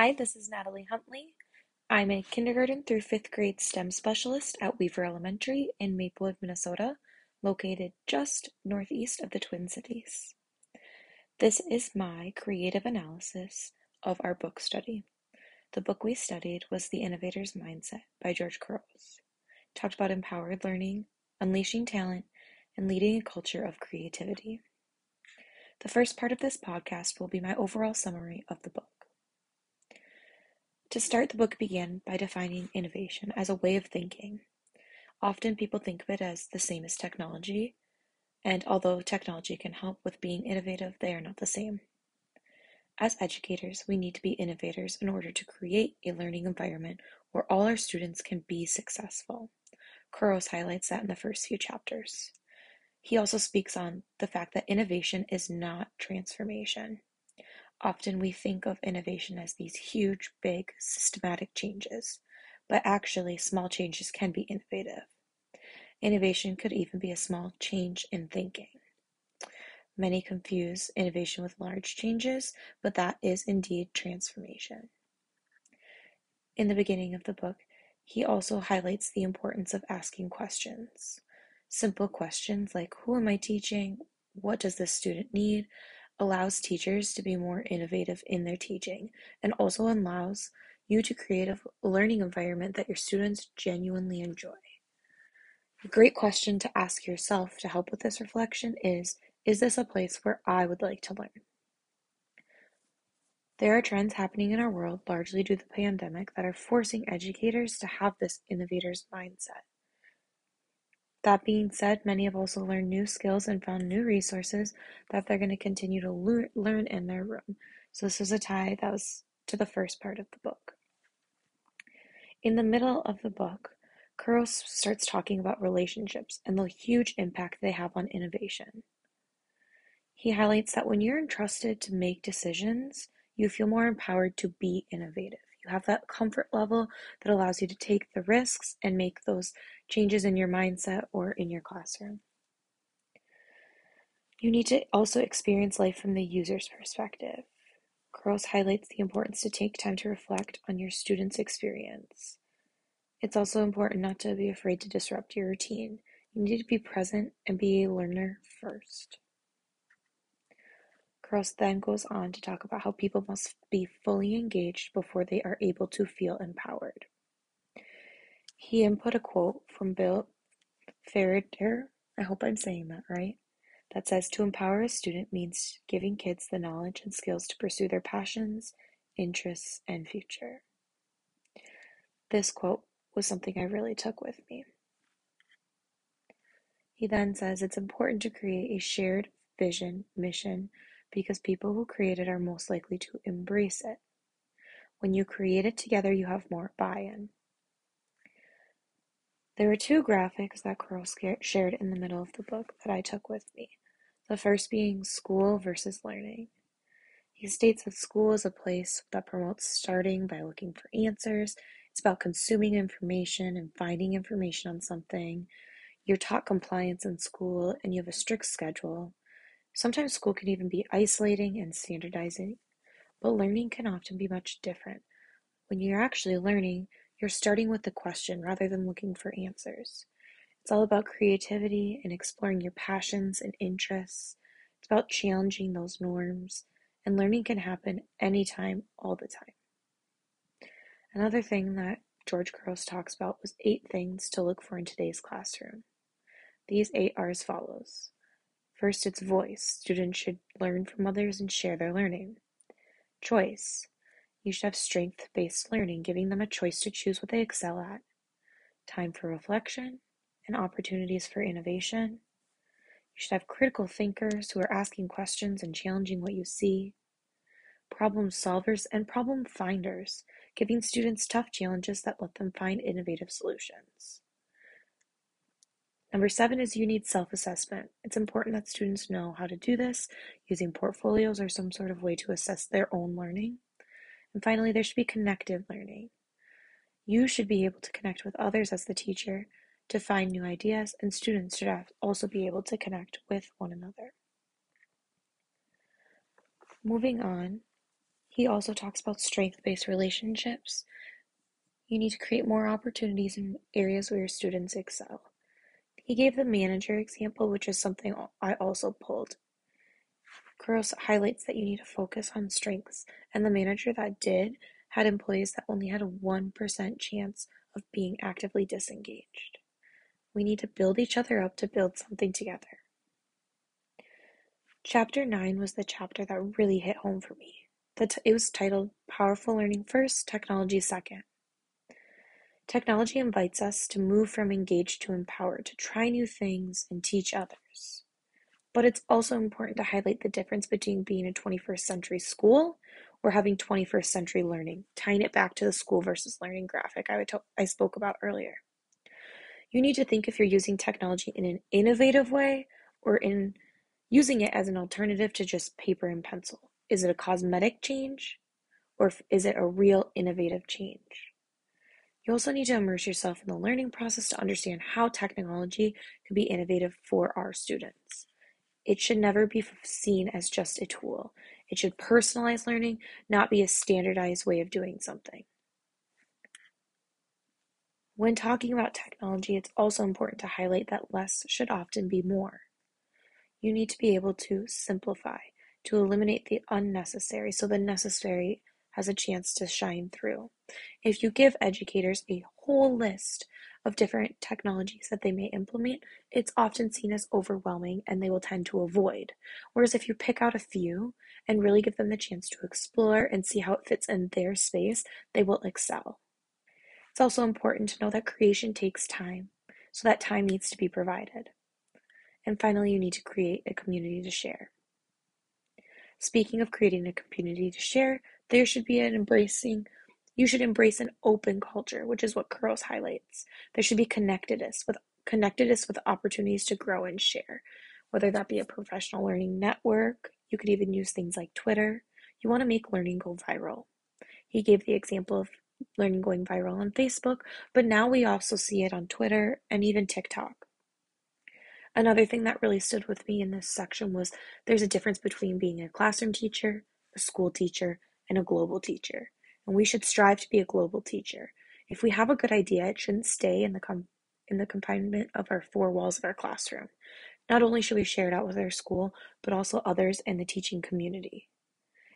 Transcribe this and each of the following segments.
Hi, this is Natalie Huntley. I'm a kindergarten through fifth grade STEM specialist at Weaver Elementary in Maplewood, Minnesota, located just northeast of the Twin Cities. This is my creative analysis of our book study. The book we studied was The Innovator's Mindset by George Couros. talked about empowered learning, unleashing talent, and leading a culture of creativity. The first part of this podcast will be my overall summary of the book. To start, the book began by defining innovation as a way of thinking. Often people think of it as the same as technology, and although technology can help with being innovative, they are not the same. As educators, we need to be innovators in order to create a learning environment where all our students can be successful. Couros highlights that in the first few chapters. He also speaks on the fact that innovation is not transformation. Often we think of innovation as these huge, big, systematic changes, but actually small changes can be innovative. Innovation could even be a small change in thinking. Many confuse innovation with large changes, but that is indeed transformation. In the beginning of the book, he also highlights the importance of asking questions. Simple questions like Who am I teaching? What does this student need? Allows teachers to be more innovative in their teaching and also allows you to create a learning environment that your students genuinely enjoy. A great question to ask yourself to help with this reflection is Is this a place where I would like to learn? There are trends happening in our world, largely due to the pandemic, that are forcing educators to have this innovator's mindset. That being said, many have also learned new skills and found new resources that they're going to continue to learn in their room. So this was a tie that was to the first part of the book. In the middle of the book, Couros starts talking about relationships and the huge impact they have on innovation. He highlights that when you're entrusted to make decisions, you feel more empowered to be innovative. Have that comfort level that allows you to take the risks and make those changes in your mindset or in your classroom. You need to also experience life from the user's perspective. Couros highlights the importance to take time to reflect on your student's experience. It's also important not to be afraid to disrupt your routine. You need to be present and be a learner first. Couros then goes on to talk about how people must be fully engaged before they are able to feel empowered. He input a quote from Bill Ferriter, I hope I'm saying that right, that says to empower a student means giving kids the knowledge and skills to pursue their passions, interests, and future. This quote was something I really took with me. He then says it's important to create a shared vision, mission, because people who create it are most likely to embrace it. When you create it together, you have more buy in. There were two graphics that Couros shared in the middle of the book that I took with me. The first being school versus learning. He states that school is a place that promotes starting by looking for answers. It's about consuming information and finding information on something. You're taught compliance in school and you have a strict schedule. Sometimes school can even be isolating and standardizing, but learning can often be much different. When you're actually learning, you're starting with the question rather than looking for answers. It's all about creativity and exploring your passions and interests. It's about challenging those norms, and learning can happen anytime, all the time. Another thing that George Couros talks about was eight things to look for in today's classroom. These eight are as follows First, it's voice. Students should learn from others and share their learning. Choice. You should have strength based learning, giving them a choice to choose what they excel at. Time for reflection and opportunities for innovation. You should have critical thinkers who are asking questions and challenging what you see. Problem solvers and problem finders, giving students tough challenges that let them find innovative solutions. Number seven is you need self-assessment. It's important that students know how to do this using portfolios or some sort of way to assess their own learning. And finally, there should be connected learning. You should be able to connect with others as the teacher to find new ideas, and students should also be able to connect with one another. Moving on, He also talks about strength based relationships. You need to create more opportunities in areas where your students excel. He gave the manager example, which is something I also pulled. Couros highlights that you need to focus on strengths, and the manager that did had employees that only had a 1% chance of being actively disengaged. We need to build each other up to build something together. Chapter 9 was the chapter that really hit home for me. It was titled Powerful Learning First, Technology Second. Technology invites us to move from engaged to empowered, to try new things and teach others. But it's also important to highlight the difference between being a 21st century school or having 21st century learning, tying it back to the school versus learning graphic I, I spoke about earlier. You need to think if you're using technology in an innovative way or in using it as an alternative to just paper and pencil. Is it a cosmetic change or is it a real innovative change? You also need to immerse yourself in the learning process to understand how technology can be innovative for our students. It should never be seen as just a tool. It should personalize learning, not be a standardized way of doing something. When talking about technology, it's also important to highlight that less should often be more. You need to be able to simplify, to eliminate the unnecessary so the necessary has a chance to shine through. If you give educators a whole list of different technologies that they may implement, it's often seen as overwhelming and they will tend to avoid. Whereas if you pick out a few and really give them the chance to explore and see how it fits in their space, they will excel. It's also important to know that creation takes time, so that time needs to be provided. And finally, you need to create a community to share. Speaking of creating a community to share, there should be an embracing, you should embrace an open culture, which is what Couros highlights. There should be connectedness with connectedness with opportunities to grow and share, whether that be a professional learning network, you could even use things like Twitter. You want to make learning go viral. He gave the example of learning going viral on Facebook, but now we also see it on Twitter and even TikTok. Another thing that really stood with me in this section was there's a difference between being a classroom teacher, a school teacher, and a global teacher. And we should strive to be a global teacher. If we have a good idea, it shouldn't stay in the com- in the confinement of our four walls of our classroom. Not only should we share it out with our school, but also others in the teaching community.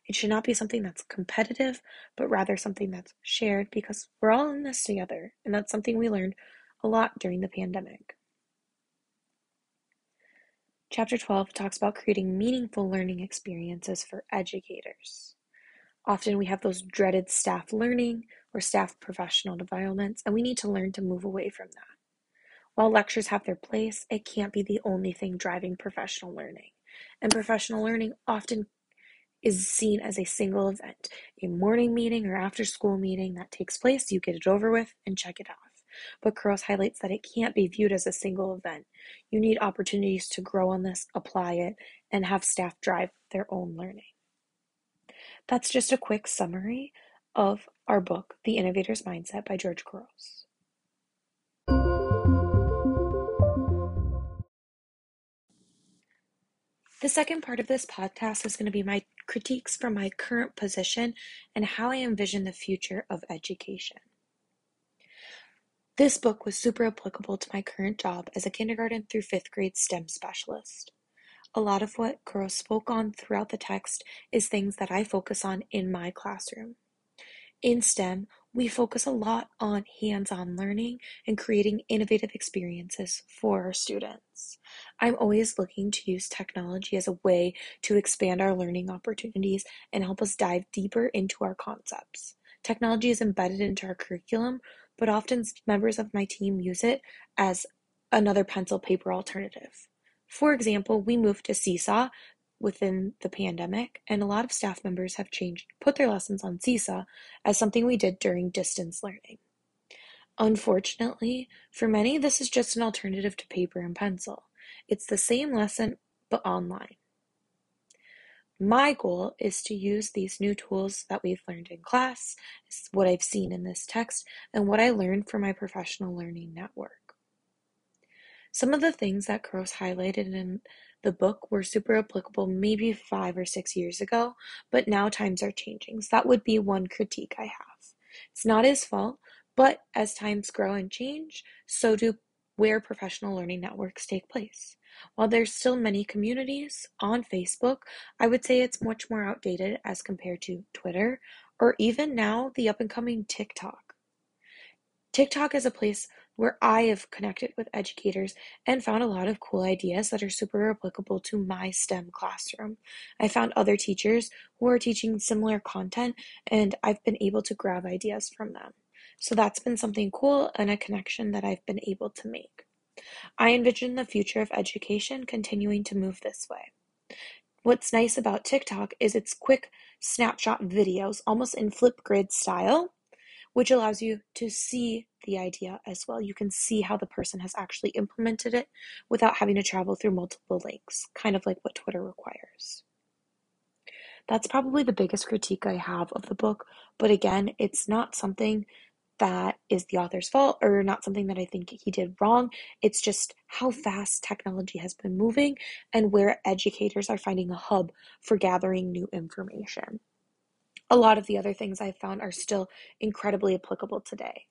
It should not be something that's competitive, but rather something that's shared because we're all in this together. And that's something we learned a lot during the pandemic. Chapter 12 talks about creating meaningful learning experiences for educators. Often we have those dreaded staff learning or staff professional developments, and we need to learn to move away from that. While lectures have their place, it can't be the only thing driving professional learning. And professional learning often is seen as a single event, a morning meeting or after school meeting that takes place, you get it over with and check it off. But Couros highlights that it can't be viewed as a single event. You need opportunities to grow on this, apply it, and have staff drive their own learning. That's just a quick summary of our book, The Innovator's Mindset by George Couros. The second part of this podcast is going to be my critiques from my current position and how I envision the future of education. This book was super applicable to my current job as a kindergarten through fifth grade STEM specialist. A lot of what Couros spoke on throughout the text is things that I focus on in my classroom. In STEM, we focus a lot on hands on learning and creating innovative experiences for our students. I'm always looking to use technology as a way to expand our learning opportunities and help us dive deeper into our concepts. Technology is embedded into our curriculum, but often members of my team use it as another pencil paper alternative. For example, we moved to Seesaw within the pandemic, and a lot of staff members have changed, put their lessons on Seesaw as something we did during distance learning. Unfortunately, for many, this is just an alternative to paper and pencil. It's the same lesson, but online. My goal is to use these new tools that we've learned in class, what I've seen in this text, and what I learned from my professional learning network. Some of the things that Couros highlighted in the book were super applicable maybe five or six years ago, but now times are changing. So that would be one critique I have. It's not his fault, but as times grow and change, so do where professional learning networks take place. While there's still many communities on Facebook, I would say it's much more outdated as compared to Twitter or even now the up and coming TikTok. TikTok is a place where I have connected with educators and found a lot of cool ideas that are super applicable to my STEM classroom. I found other teachers who are teaching similar content and I've been able to grab ideas from them. So that's been something cool and a connection that I've been able to make. I envision the future of education continuing to move this way. What's nice about TikTok is its quick snapshot videos, almost in Flipgrid style, which allows you to see the idea as well. You can see how the person has actually implemented it without having to travel through multiple links, kind of like what Twitter requires. That's probably the biggest critique I have of the book, but again, it's not something that is the author's fault or not something that I think he did wrong. It's just how fast technology has been moving and where educators are finding a hub for gathering new information a lot of the other things I've found are still incredibly applicable today.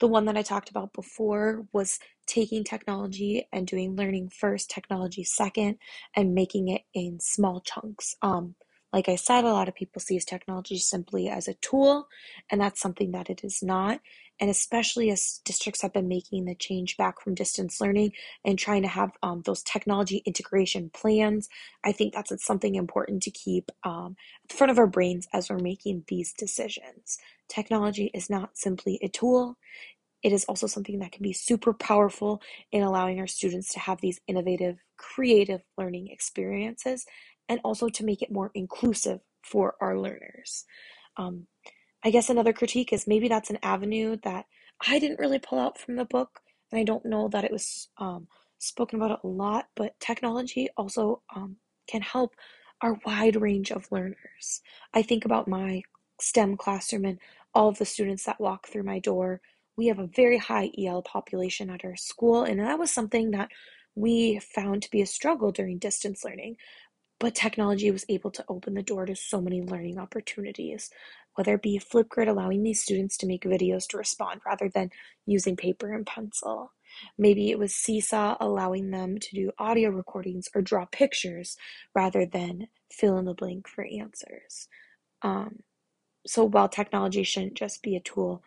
The one that I talked about before was taking technology and doing learning first, technology second, and making it in small chunks. Um, like I said, a lot of people see technology simply as a tool, and that's something that it is not. And especially as districts have been making the change back from distance learning and trying to have um, those technology integration plans, I think that's something important to keep um, at the front of our brains as we're making these decisions. Technology is not simply a tool, it is also something that can be super powerful in allowing our students to have these innovative, creative learning experiences and also to make it more inclusive for our learners. Um, I guess another critique is maybe that's an avenue that I didn't really pull out from the book, and I don't know that it was um, spoken about a lot, but technology also um, can help our wide range of learners. I think about my STEM classroom and all of the students that walk through my door. We have a very high EL population at our school, and that was something that we found to be a struggle during distance learning. But technology was able to open the door to so many learning opportunities, whether it be Flipgrid allowing these students to make videos to respond rather than using paper and pencil. Maybe it was Seesaw allowing them to do audio recordings or draw pictures rather than fill in the blank for answers. Um, so while technology shouldn't just be a tool,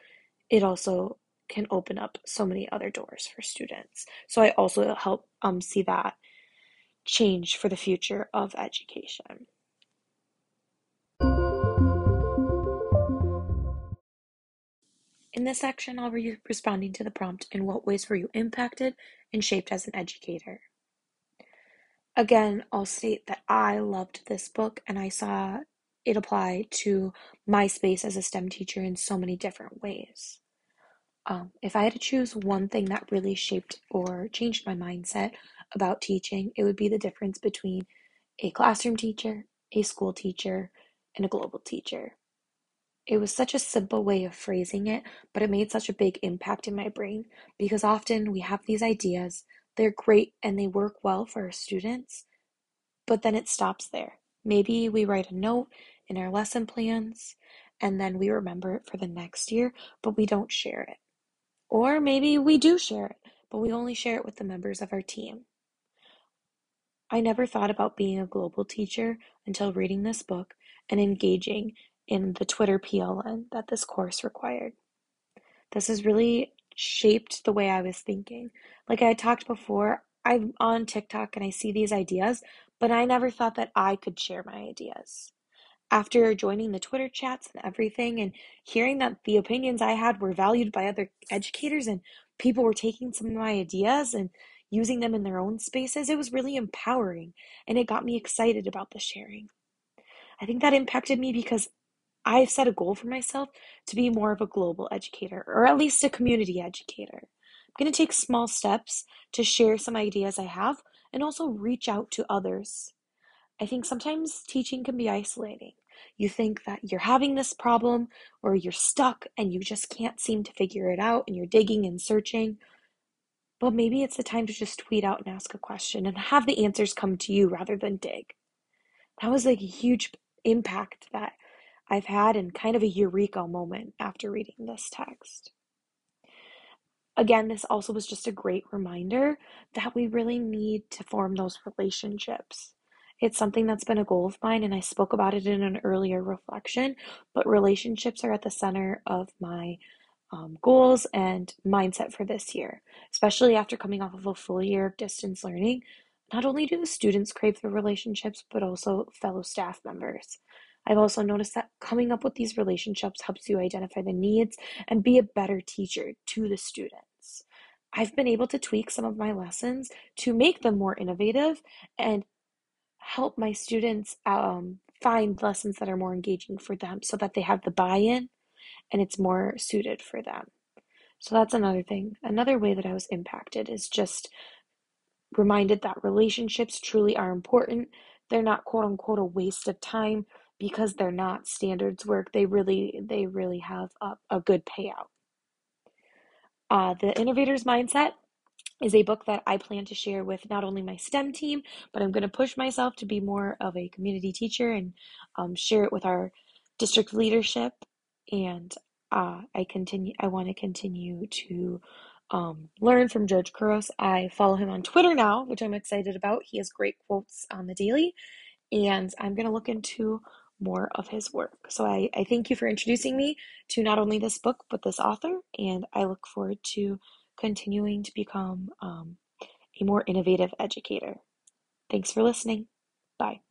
it also can open up so many other doors for students. So I also help um, see that change for the future of education. In this section, I'll be responding to the prompt In what ways were you impacted and shaped as an educator? Again, I'll state that I loved this book and I saw it apply to my space as a STEM teacher in so many different ways. Um, if I had to choose one thing that really shaped or changed my mindset about teaching, it would be the difference between a classroom teacher, a school teacher, and a global teacher. It was such a simple way of phrasing it, but it made such a big impact in my brain because often we have these ideas, they're great and they work well for our students, but then it stops there. Maybe we write a note in our lesson plans and then we remember it for the next year, but we don't share it. Or maybe we do share it, but we only share it with the members of our team. I never thought about being a global teacher until reading this book and engaging in the Twitter PLN that this course required. This has really shaped the way I was thinking. Like I talked before, I'm on TikTok and I see these ideas, but I never thought that I could share my ideas. After joining the Twitter chats and everything and hearing that the opinions I had were valued by other educators and people were taking some of my ideas and using them in their own spaces, it was really empowering and it got me excited about the sharing. I think that impacted me because I've set a goal for myself to be more of a global educator or at least a community educator. I'm going to take small steps to share some ideas I have and also reach out to others. I think sometimes teaching can be isolating. You think that you're having this problem or you're stuck and you just can't seem to figure it out and you're digging and searching. but maybe it's the time to just tweet out and ask a question and have the answers come to you rather than dig. That was like a huge impact that I've had and kind of a eureka moment after reading this text. Again, this also was just a great reminder that we really need to form those relationships. It's something that's been a goal of mine, and I spoke about it in an earlier reflection, but relationships are at the center of my um, goals and mindset for this year, especially after coming off of a full year of distance learning. Not only do the students crave the relationships, but also fellow staff members. I've also noticed that coming up with these relationships helps you identify the needs and be a better teacher to the students. I've been able to tweak some of my lessons to make them more innovative and help my students um, find lessons that are more engaging for them so that they have the buy in and it's more suited for them. So that's another thing. Another way that I was impacted is just reminded that relationships truly are important. They're not quote unquote a waste of time because they're not standards work. They really they really have a, a good payout. Uh, the innovator's mindset is a book that I plan to share with not only my STEM team, but I'm going to push myself to be more of a community teacher and um, share it with our district leadership. And uh, I continue. I want to continue to um, learn from George Couros. I follow him on Twitter now, which I'm excited about. He has great quotes on the daily, and I'm going to look into more of his work. So I, I thank you for introducing me to not only this book, but this author, and I look forward to continuing to become um, a more innovative educator. Thanks for listening. Bye.